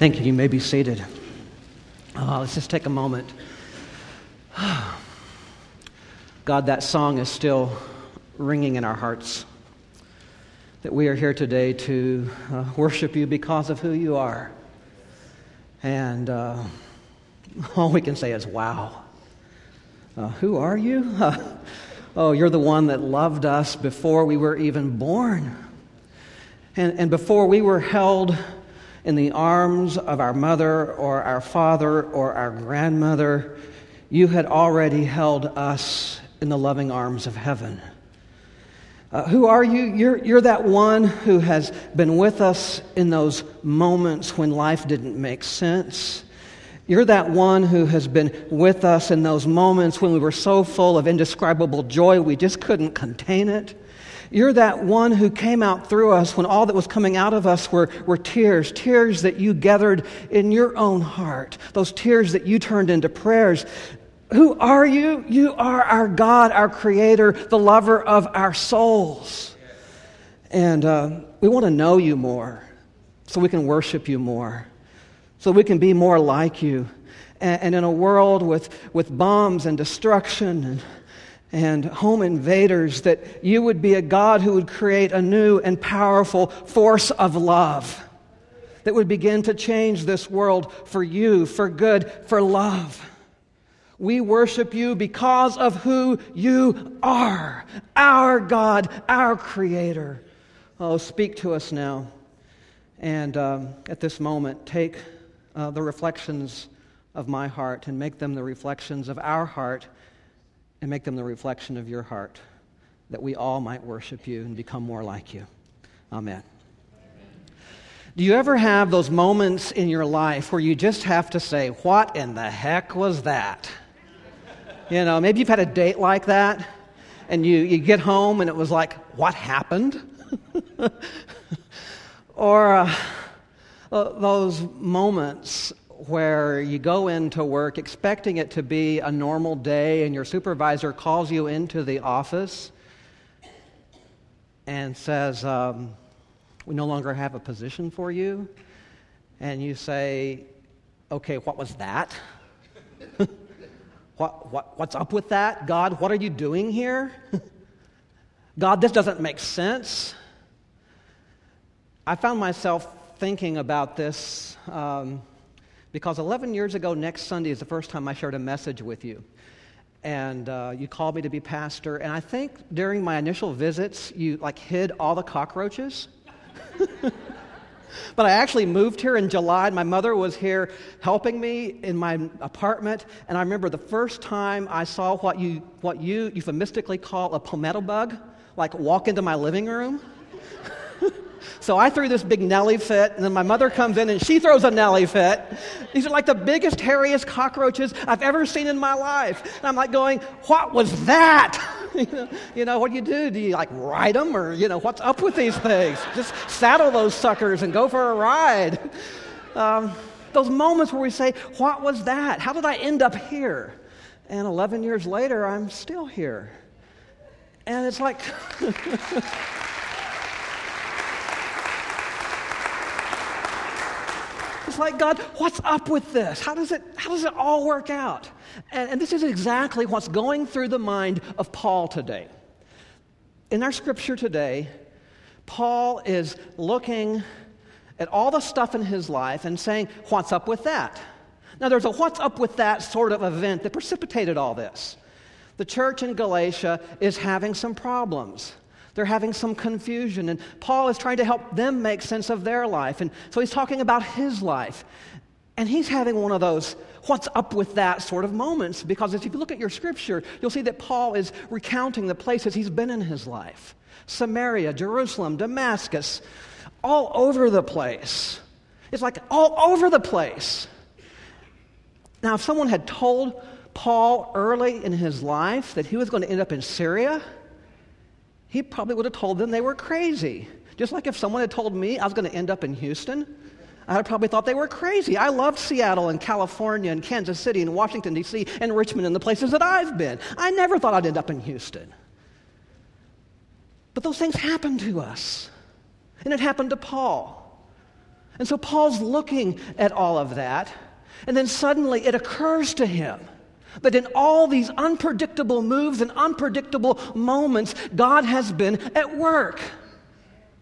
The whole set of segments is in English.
Thank you. You may be seated. Uh, let's just take a moment. God, that song is still ringing in our hearts. That we are here today to uh, worship you because of who you are. And uh, all we can say is, wow. Uh, who are you? oh, you're the one that loved us before we were even born. And, and before we were held in the arms of our mother or our father or our grandmother, you had already held us in the loving arms of heaven. Uh, who are you? You're, you're that one who has been with us in those moments when life didn't make sense. You're that one who has been with us in those moments when we were so full of indescribable joy we just couldn't contain it. You're that one who came out through us when all that was coming out of us were, were tears, tears that you gathered in your own heart, those tears that you turned into prayers. Who are you? You are our God, our Creator, the lover of our souls. And uh, we want to know you more so we can worship you more, so we can be more like you. And, and in a world with, with bombs and destruction and and home invaders, that you would be a God who would create a new and powerful force of love that would begin to change this world for you, for good, for love. We worship you because of who you are, our God, our Creator. Oh, speak to us now. And um, at this moment, take uh, the reflections of my heart and make them the reflections of our heart and make them the reflection of your heart, that we all might worship you and become more like you. Amen. Do you ever have those moments in your life where you just have to say, What in the heck was that? You know, maybe you've had a date like that, and you, you get home and it was like, What happened? or uh, those moments where you go into work expecting it to be a normal day and your supervisor calls you into the office and says, um, We no longer have a position for you. And you say, Okay, what was that? what, what, what's up with that? God, what are you doing here? God, this doesn't make sense. I found myself thinking about this. Um, because 11 years ago, next Sunday is the first time I shared a message with you. And uh, you called me to be pastor. And I think during my initial visits, you like hid all the cockroaches. but I actually moved here in July. And my mother was here helping me in my apartment. And I remember the first time I saw what you, what you euphemistically call a palmetto bug, like walk into my living room. So I threw this big Nelly fit, and then my mother comes in and she throws a Nelly fit. These are like the biggest, hairiest cockroaches I've ever seen in my life. And I'm like going, what was that? you, know, what do you do? Do you like ride them or, you know, what's up with these things? Just saddle those suckers and go for a ride. Um, those moments where we say, what was that? How did I end up here? And 11 years later, I'm still here. And it's like, like, God, what's up with this? How does it, how does it all work out? And, and this is exactly what's going through the mind of Paul today. In our scripture today, Paul is looking at all the stuff in his life and saying, What's up with that? Now, there's a what's up with that sort of event that precipitated all this. The church in Galatia is having some problems. They're having some confusion, and Paul is trying to help them make sense of their life. And so he's talking about his life. And he's having one of those, what's up with that sort of moments? Because if you look at your scripture, you'll see that Paul is recounting the places he's been in his life Samaria, Jerusalem, Damascus, all over the place. It's like all over the place. Now, if someone had told Paul early in his life that he was going to end up in Syria, he probably would have told them they were crazy. Just like if someone had told me I was going to end up in Houston, I would probably thought they were crazy. I loved Seattle and California and Kansas City and Washington, D.C. and Richmond and the places that I've been. I never thought I'd end up in Houston. But those things happen to us. And it happened to Paul. And so Paul's looking at all of that, and then suddenly it occurs to him that in all these unpredictable moves and unpredictable moments, God has been at work.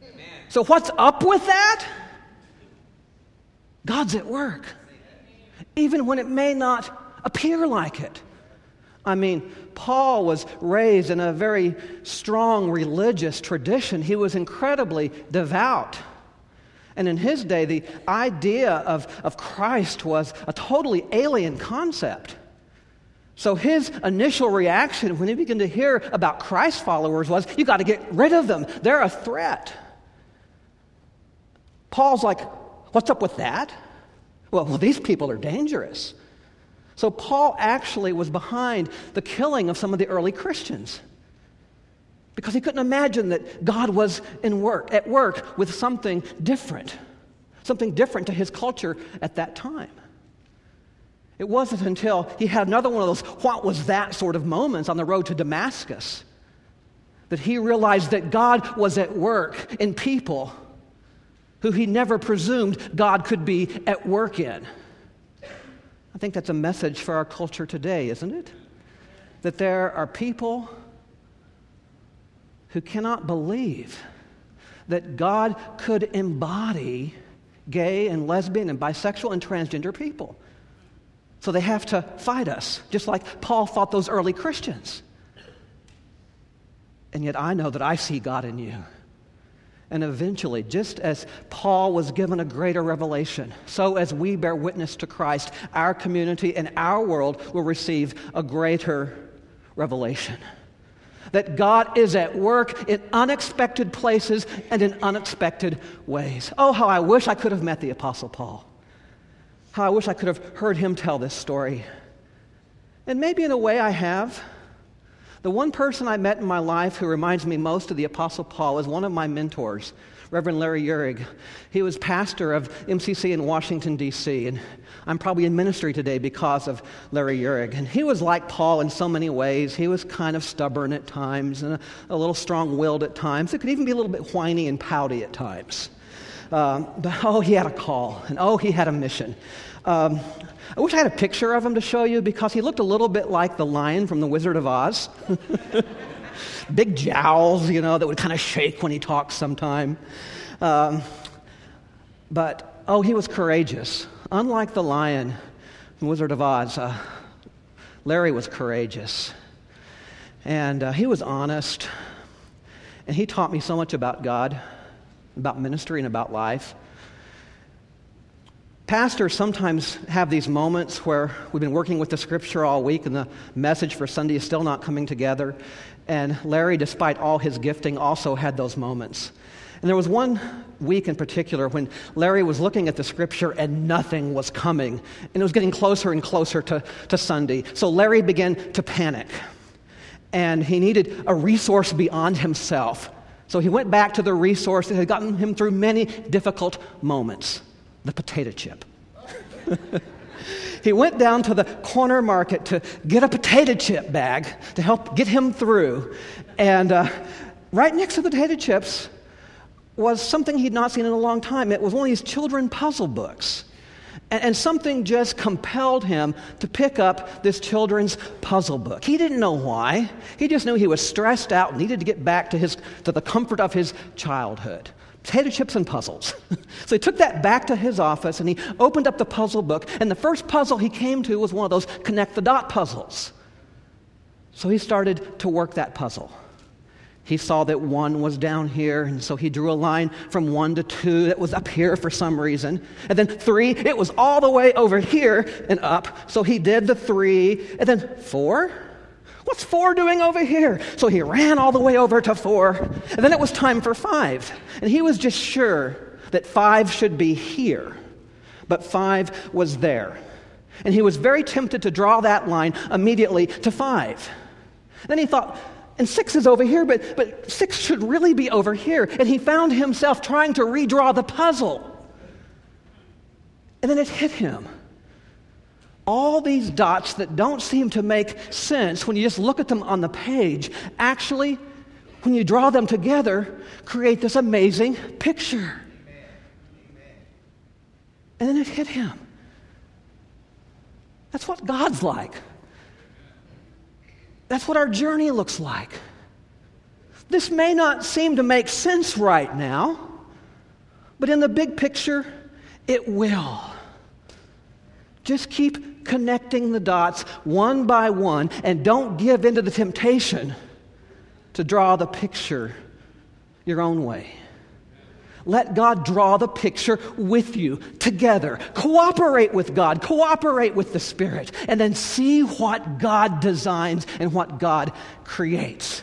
Amen. So, what's up with that? God's at work, even when it may not appear like it. I mean, Paul was raised in a very strong religious tradition. He was incredibly devout. And in his day, the idea of, of Christ was a totally alien concept. So his initial reaction when he began to hear about Christ followers was, you got to get rid of them. They're a threat. Paul's like, what's up with that? Well, well, these people are dangerous. So Paul actually was behind the killing of some of the early Christians because he couldn't imagine that God was in work, at work with something different, something different to his culture at that time. It wasn't until he had another one of those what was that sort of moments on the road to Damascus that he realized that God was at work in people who he never presumed God could be at work in. I think that's a message for our culture today, isn't it? That there are people who cannot believe that God could embody gay and lesbian and bisexual and transgender people. So they have to fight us, just like Paul fought those early Christians. And yet I know that I see God in you. And eventually, just as Paul was given a greater revelation, so as we bear witness to Christ, our community and our world will receive a greater revelation that God is at work in unexpected places and in unexpected ways. Oh, how I wish I could have met the Apostle Paul. How I wish I could have heard him tell this story. And maybe in a way I have. The one person I met in my life who reminds me most of the Apostle Paul is one of my mentors, Reverend Larry Uhrig. He was pastor of MCC in Washington, D.C., and I'm probably in ministry today because of Larry Uhrig. And he was like Paul in so many ways. He was kind of stubborn at times and a, a little strong willed at times. It could even be a little bit whiny and pouty at times. Um, but oh, he had a call, and oh, he had a mission. Um, I wish I had a picture of him to show you because he looked a little bit like the lion from The Wizard of Oz. Big jowls, you know, that would kind of shake when he talked sometime. Um, but, oh, he was courageous. Unlike the lion the Wizard of Oz, uh, Larry was courageous. And uh, he was honest. And he taught me so much about God, about ministry, and about life. Pastors sometimes have these moments where we've been working with the scripture all week and the message for Sunday is still not coming together. And Larry, despite all his gifting, also had those moments. And there was one week in particular when Larry was looking at the scripture and nothing was coming. And it was getting closer and closer to, to Sunday. So Larry began to panic. And he needed a resource beyond himself. So he went back to the resource that had gotten him through many difficult moments the potato chip. he went down to the corner market to get a potato chip bag to help get him through. And uh, right next to the potato chips was something he'd not seen in a long time. It was one of these children puzzle books. And, and, something just compelled him to pick up this children's puzzle book. He didn't know why. He just knew he was stressed out and needed to get back to, his, to the comfort of his childhood. Potato chips and puzzles. so he took that back to his office and he opened up the puzzle book. And the first puzzle he came to was one of those connect the dot puzzles. So he started to work that puzzle. He saw that one was down here, and so he drew a line from one to two that was up here for some reason. And then three, it was all the way over here and up. So he did the three. And then four? What's four doing over here? So he ran all the way over to four. And then it was time for five. And he was just sure that five should be here. But five was there. And he was very tempted to draw that line immediately to five. Then he thought, and six is over here, but, but six should really be over here. And he found himself trying to redraw the puzzle. And then it hit him. All these dots that don't seem to make sense when you just look at them on the page, actually, when you draw them together, create this amazing picture. And then it hit him. That's what God's like. That's what our journey looks like. This may not seem to make sense right now, but in the big picture, it will. Just keep connecting the dots one by one and don't give in to the temptation to draw the picture your own way. Let God draw the picture with you together. Cooperate with God, cooperate with the Spirit, and then see what God designs and what God creates.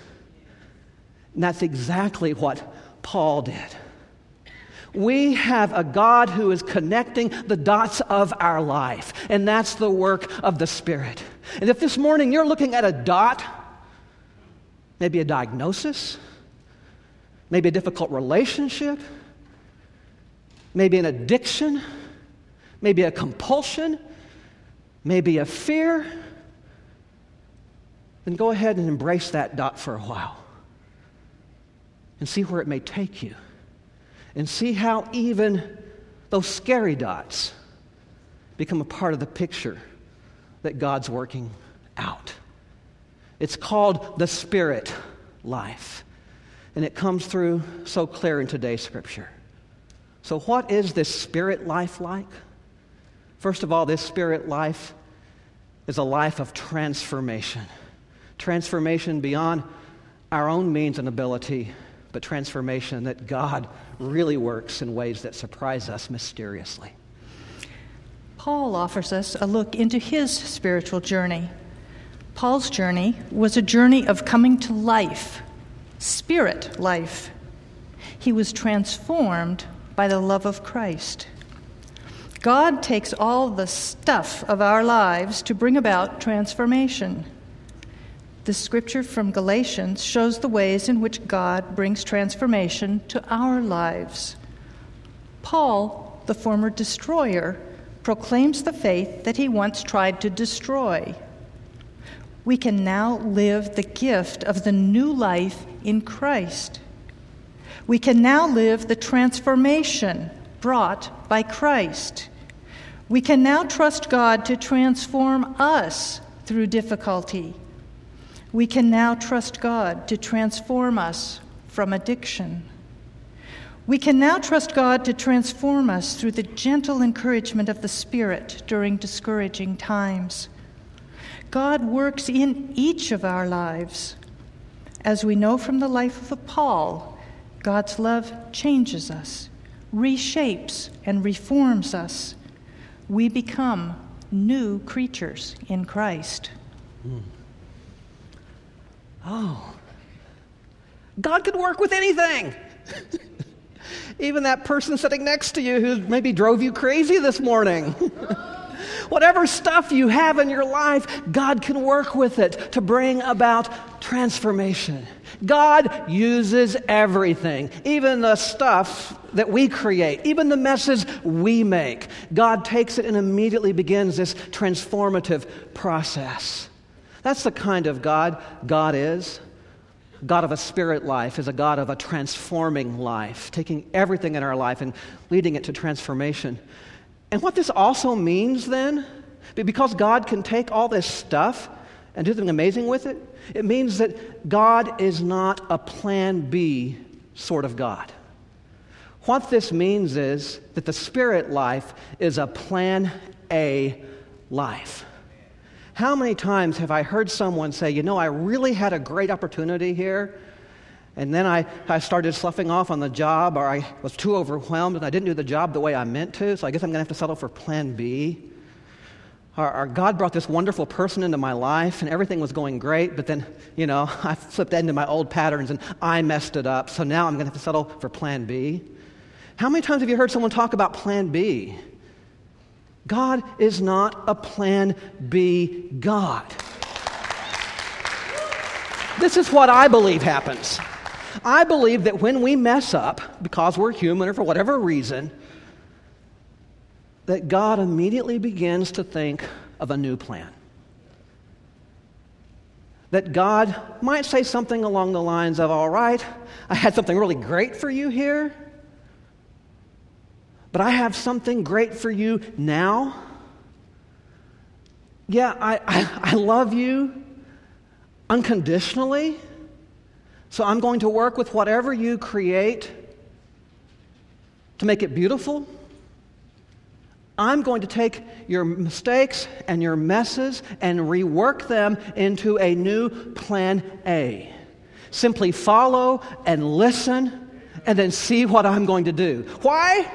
And that's exactly what Paul did. We have a God who is connecting the dots of our life, and that's the work of the Spirit. And if this morning you're looking at a dot, maybe a diagnosis, maybe a difficult relationship, maybe an addiction, maybe a compulsion, maybe a fear, then go ahead and embrace that dot for a while and see where it may take you. And see how even those scary dots become a part of the picture that God's working out. It's called the spirit life. And it comes through so clear in today's scripture. So, what is this spirit life like? First of all, this spirit life is a life of transformation. Transformation beyond our own means and ability, but transformation that God really works in ways that surprise us mysteriously. Paul offers us a look into his spiritual journey. Paul's journey was a journey of coming to life, spirit life. He was transformed by the love of Christ. God takes all the stuff of our lives to bring about transformation. The scripture from Galatians shows the ways in which God brings transformation to our lives. Paul, the former destroyer, proclaims the faith that he once tried to destroy. We can now live the gift of the new life in Christ. We can now live the transformation brought by Christ. We can now trust God to transform us through difficulty. We can now trust God to transform us from addiction. We can now trust God to transform us through the gentle encouragement of the Spirit during discouraging times. God works in each of our lives. As we know from the life of Paul, God's love changes us, reshapes, and reforms us. We become new creatures in Christ. Mm. Oh, God could work with anything. Even that person sitting next to you who maybe drove you crazy this morning. Whatever stuff you have in your life, God can work with it to bring about transformation. God uses everything, even the stuff that we create, even the messes we make. God takes it and immediately begins this transformative process. That's the kind of God God is. God of a spirit life is a God of a transforming life, taking everything in our life and leading it to transformation. And what this also means then, because God can take all this stuff and do something amazing with it, it means that God is not a plan B sort of God. What this means is that the spirit life is a plan A life. How many times have I heard someone say, You know, I really had a great opportunity here, and then I, I started sloughing off on the job, or I was too overwhelmed and I didn't do the job the way I meant to, so I guess I'm going to have to settle for plan B? Or, or, God brought this wonderful person into my life and everything was going great, but then, you know, I slipped into my old patterns and I messed it up, so now I'm going to have to settle for plan B. How many times have you heard someone talk about plan B? God is not a plan B God. This is what I believe happens. I believe that when we mess up, because we're human or for whatever reason, that God immediately begins to think of a new plan. That God might say something along the lines of, All right, I had something really great for you here, but I have something great for you now. Yeah, I, I, I love you unconditionally. So I'm going to work with whatever you create to make it beautiful. I'm going to take your mistakes and your messes and rework them into a new plan A. Simply follow and listen and then see what I'm going to do. Why?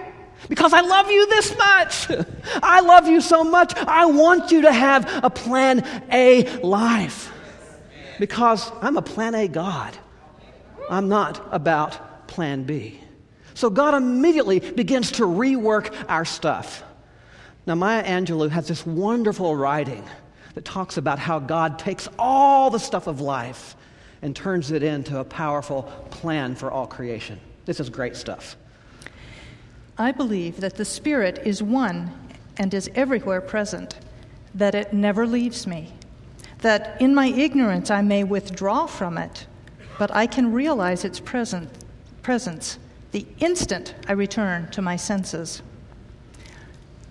Because I love you this much. I love you so much. I want you to have a plan A life. Because I'm a plan A God. I'm not about plan B. So God immediately begins to rework our stuff. Now, Maya Angelou has this wonderful writing that talks about how God takes all the stuff of life and turns it into a powerful plan for all creation. This is great stuff. I believe that the Spirit is one and is everywhere present, that it never leaves me, that in my ignorance I may withdraw from it, but I can realize its present, presence the instant I return to my senses.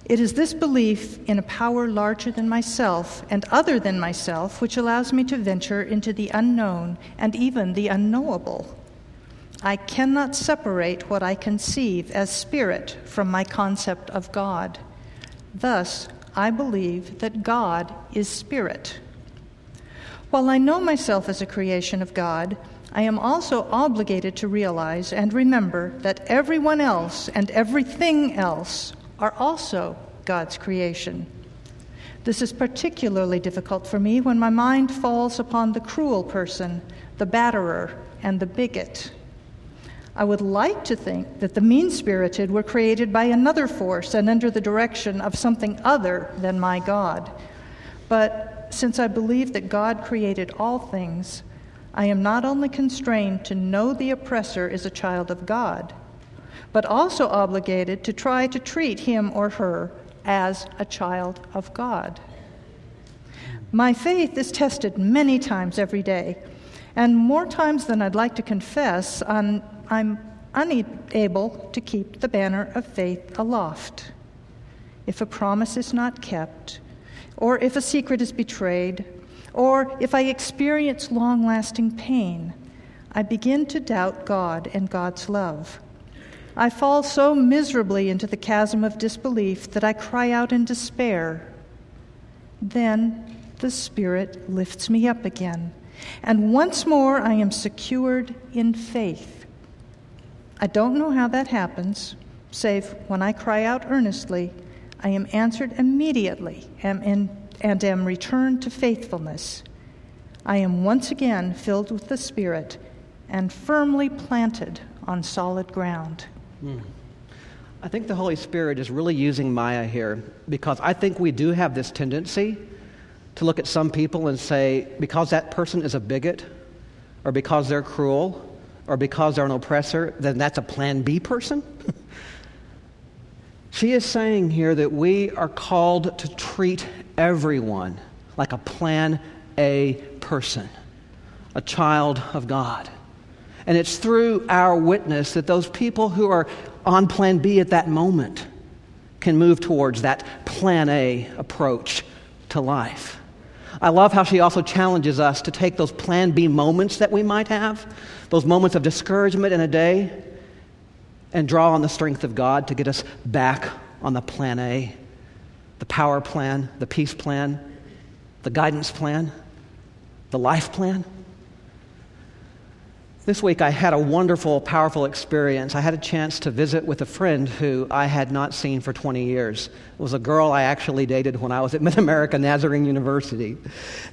It is this belief in a power larger than myself and other than myself which allows me to venture into the unknown and even the unknowable. I cannot separate what I conceive as spirit from my concept of God. Thus, I believe that God is spirit. While I know myself as a creation of God, I am also obligated to realize and remember that everyone else and everything else are also God's creation. This is particularly difficult for me when my mind falls upon the cruel person, the batterer, and the bigot. I would like to think that the mean spirited were created by another force and under the direction of something other than my God. But since I believe that God created all things, I am not only constrained to know the oppressor is a child of God, but also obligated to try to treat him or her as a child of God. My faith is tested many times every day, and more times than I'd like to confess, I'm, unable to keep the banner of faith aloft. If a promise is not kept, or if a secret is betrayed, or if I experience long lasting pain, I begin to doubt God and God's love. I fall so miserably into the chasm of disbelief that I cry out in despair. Then the Spirit lifts me up again, and once more I am secured in faith. I don't know how that happens, save when I cry out earnestly, I am answered immediately and, and, am returned to faithfulness. I am once again filled with the Spirit and firmly planted on solid ground. I think the Holy Spirit is really using Maya here because I think we do have this tendency to look at some people and say, because that person is a bigot, or because they're cruel, or because they're an oppressor, then that's a plan B person. she is saying here that we are called to treat everyone like a plan A person, a child of God. And it's through our witness that those people who are on plan B at that moment can move towards that plan A approach to life. I love how she also challenges us to take those plan B moments that we might have, those moments of discouragement in a day, and draw on the strength of God to get us back on the plan A, the power plan, the peace plan, the guidance plan, the life plan. This week, I had a wonderful, powerful experience. I had a chance to visit with a friend who I had not seen for 20 years. It was a girl I actually dated when I was at Mid America Nazarene University.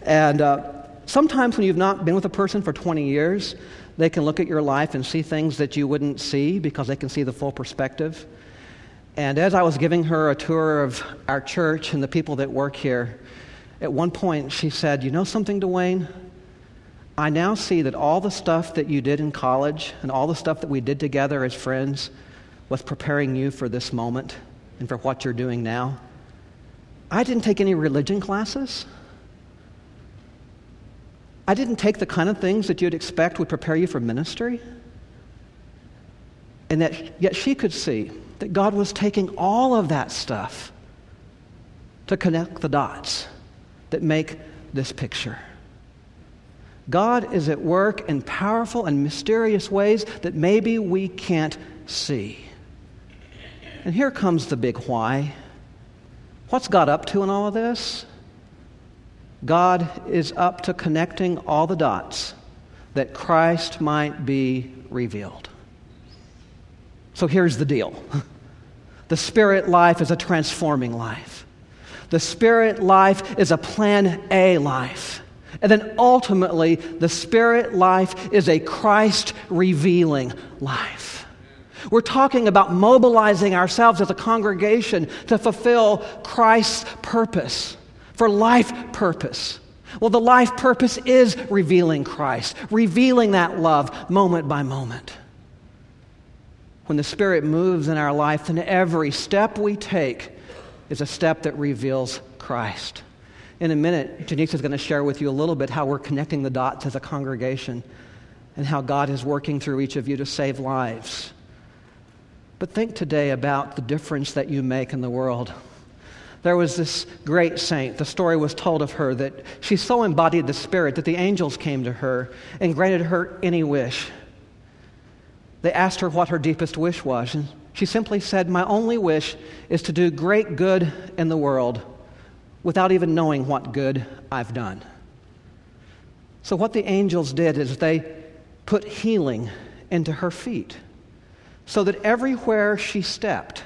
And uh, sometimes, when you've not been with a person for 20 years, they can look at your life and see things that you wouldn't see because they can see the full perspective. And as I was giving her a tour of our church and the people that work here, at one point she said, You know something, Dwayne? I now see that all the stuff that you did in college and all the stuff that we did together as friends was preparing you for this moment and for what you're doing now. I didn't take any religion classes. I didn't take the kind of things that you'd expect would prepare you for ministry. And that yet she could see that God was taking all of that stuff to connect the dots that make this picture. God is at work in powerful and mysterious ways that maybe we can't see. And here comes the big why. What's God up to in all of this? God is up to connecting all the dots that Christ might be revealed. So here's the deal the spirit life is a transforming life, the spirit life is a plan A life. And then ultimately, the spirit life is a Christ revealing life. We're talking about mobilizing ourselves as a congregation to fulfill Christ's purpose, for life purpose. Well, the life purpose is revealing Christ, revealing that love moment by moment. When the Spirit moves in our life, then every step we take is a step that reveals Christ. In a minute, Janice is going to share with you a little bit how we're connecting the dots as a congregation and how God is working through each of you to save lives. But think today about the difference that you make in the world. There was this great saint. The story was told of her that she so embodied the Spirit that the angels came to her and granted her any wish. They asked her what her deepest wish was, and she simply said, My only wish is to do great good in the world without even knowing what good I've done. So, what the angels did is they put healing into her feet so that everywhere she stepped,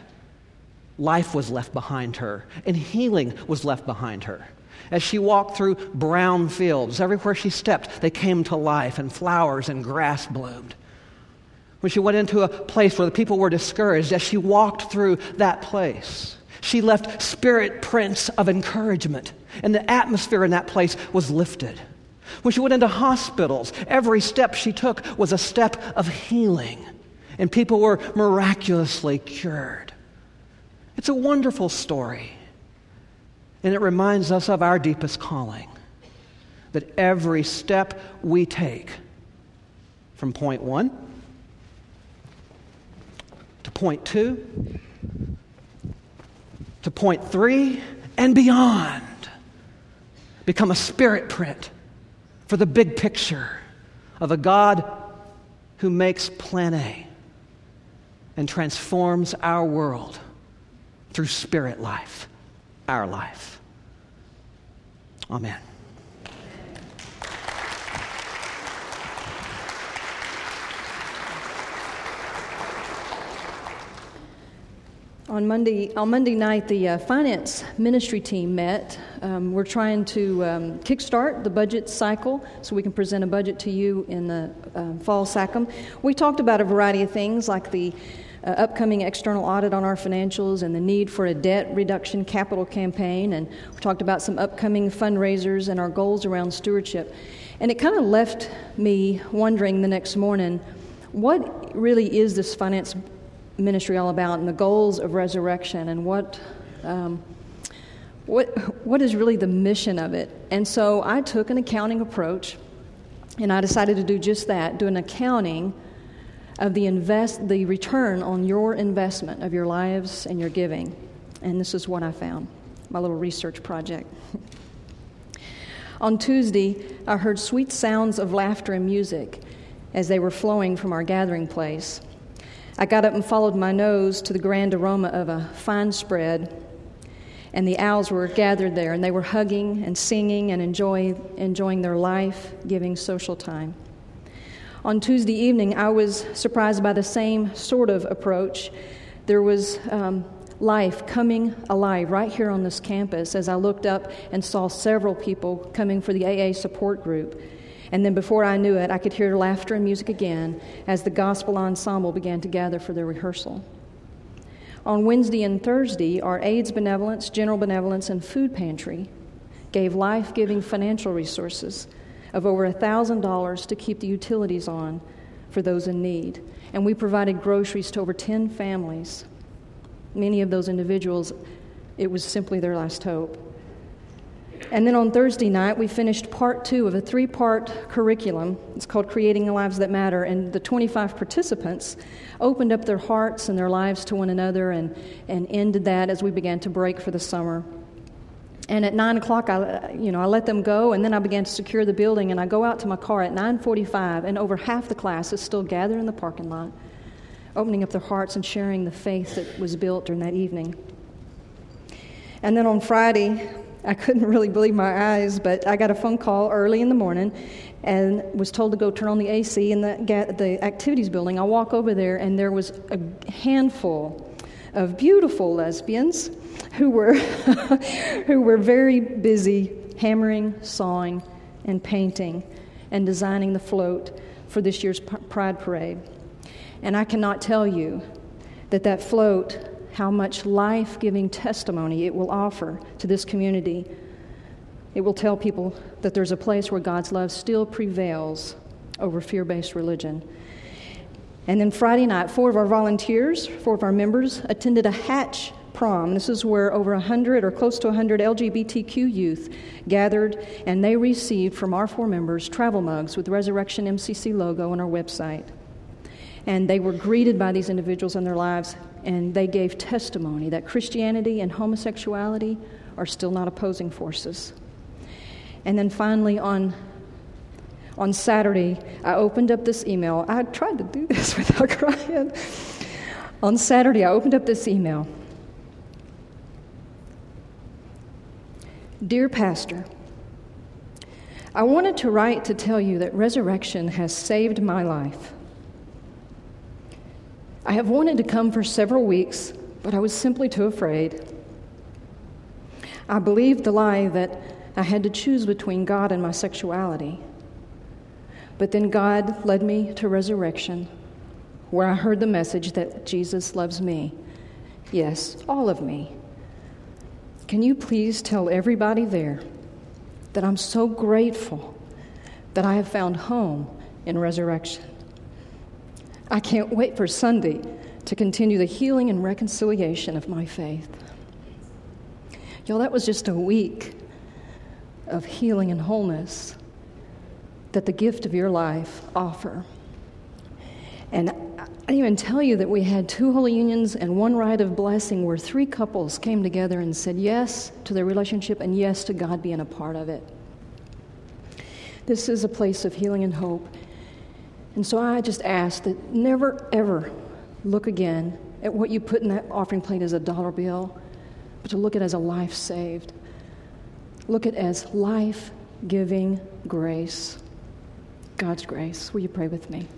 life was left behind her and healing was left behind her. As she walked through brown fields, everywhere she stepped, they came to life and flowers and grass bloomed. When she went into a place where the people were discouraged, as she walked through that place, she left spirit prints of encouragement, and the atmosphere in that place was lifted. When she went into hospitals, every step she took was a step of healing, and people were miraculously cured. It's a wonderful story. And it reminds us of our deepest calling that every step we take from point one to point two to point three and beyond become a spirit print for the big picture of a God who makes plan A and transforms our world through spirit life, our life. Amen. On Monday, on Monday night, the uh, finance ministry team met. Um, we're trying to um, kickstart the budget cycle so we can present a budget to you in the uh, fall SACM. We talked about a variety of things like the uh, upcoming external audit on our financials and the need for a debt reduction capital campaign. And we talked about some upcoming fundraisers and our goals around stewardship. And it kind of left me wondering the next morning what really is this finance ministry all about and the goals of resurrection and what. Um, what, what is really the mission of it? And so I took an accounting approach and I decided to do just that do an accounting of the invest the return on your investment of your lives and your giving. And this is what I found. My little research project. on Tuesday, I heard sweet sounds of laughter and music as they were flowing from our gathering place. I got up and followed my nose to the grand aroma of a fine spread, and the owls were gathered there, and they were hugging and singing and enjoy, enjoying their life giving social time. On Tuesday evening, I was surprised by the same sort of approach. There was um, life coming alive right here on this campus as I looked up and saw several people coming for the AA support group. And then before I knew it, I could hear laughter and music again as the gospel ensemble began to gather for their rehearsal. On Wednesday and Thursday, our AIDS Benevolence, General Benevolence, and Food Pantry gave life giving financial resources of over $1,000 to keep the utilities on for those in need. And we provided groceries to over 10 families. Many of those individuals, it was simply their last hope. And then on Thursday night, we finished part two of a three part curriculum. It's called Creating Lives That Matter. And the 25 participants opened up their hearts and their lives to one another and, and ended that as we began to break for the summer. And at nine o'clock, I, you know, I let them go, and then I began to secure the building. And I go out to my car at 9:45, and over half the class is still gathered in the parking lot, opening up their hearts and sharing the faith that was built during that evening. And then on Friday, I couldn't really believe my eyes, but I got a phone call early in the morning and was told to go turn on the AC in the, the activities building. I walk over there, and there was a handful of beautiful lesbians who were, who were very busy hammering, sawing, and painting and designing the float for this year's Pride Parade. And I cannot tell you that that float how much life giving testimony it will offer to this community. It will tell people that there's a place where God's love still prevails over fear based religion. And then Friday night, four of our volunteers, four of our members, attended a hatch prom. This is where over 100 or close to 100 LGBTQ youth gathered, and they received from our four members travel mugs with Resurrection MCC logo on our website. And they were greeted by these individuals in their lives and they gave testimony that Christianity and homosexuality are still not opposing forces. And then finally, on, on Saturday, I opened up this email. I tried to do this without crying. on Saturday, I opened up this email. Dear Pastor, I wanted to write to tell you that resurrection has saved my life. I have wanted to come for several weeks, but I was simply too afraid. I believed the lie that I had to choose between God and my sexuality. But then God led me to resurrection, where I heard the message that Jesus loves me. Yes, all of me. Can you please tell everybody there that I'm so grateful that I have found home in resurrection? I can't wait for Sunday to continue the healing and reconciliation of my faith. Y'all, that was just a week of healing and wholeness that the gift of your life offer. And I didn't even tell you that we had two holy unions and one rite of blessing where three couples came together and said yes to their relationship and yes to God being a part of it. This is a place of healing and hope. And so I just ask that never, ever look again at what you put in that offering plate as a dollar bill, but to look at it as a life saved. Look at it as life giving grace. God's grace. Will you pray with me?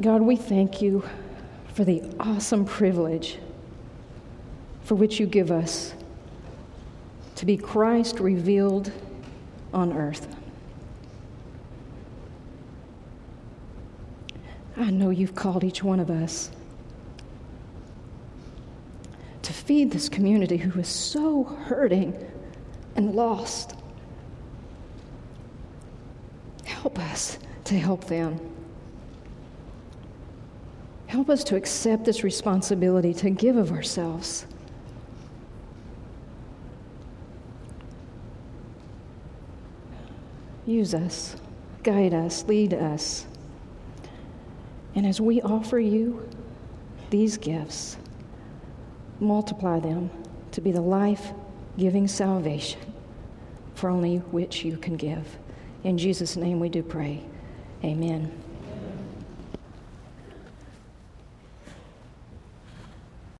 God, we thank you for the awesome privilege for which you give us to be Christ revealed on earth. I know you've called each one of us to feed this community who is so hurting and lost. Help us to help them. Help us to accept this responsibility to give of ourselves. Use us, guide us, lead us. And as we offer you these gifts, multiply them to be the life giving salvation for only which you can give. In Jesus' name we do pray. Amen.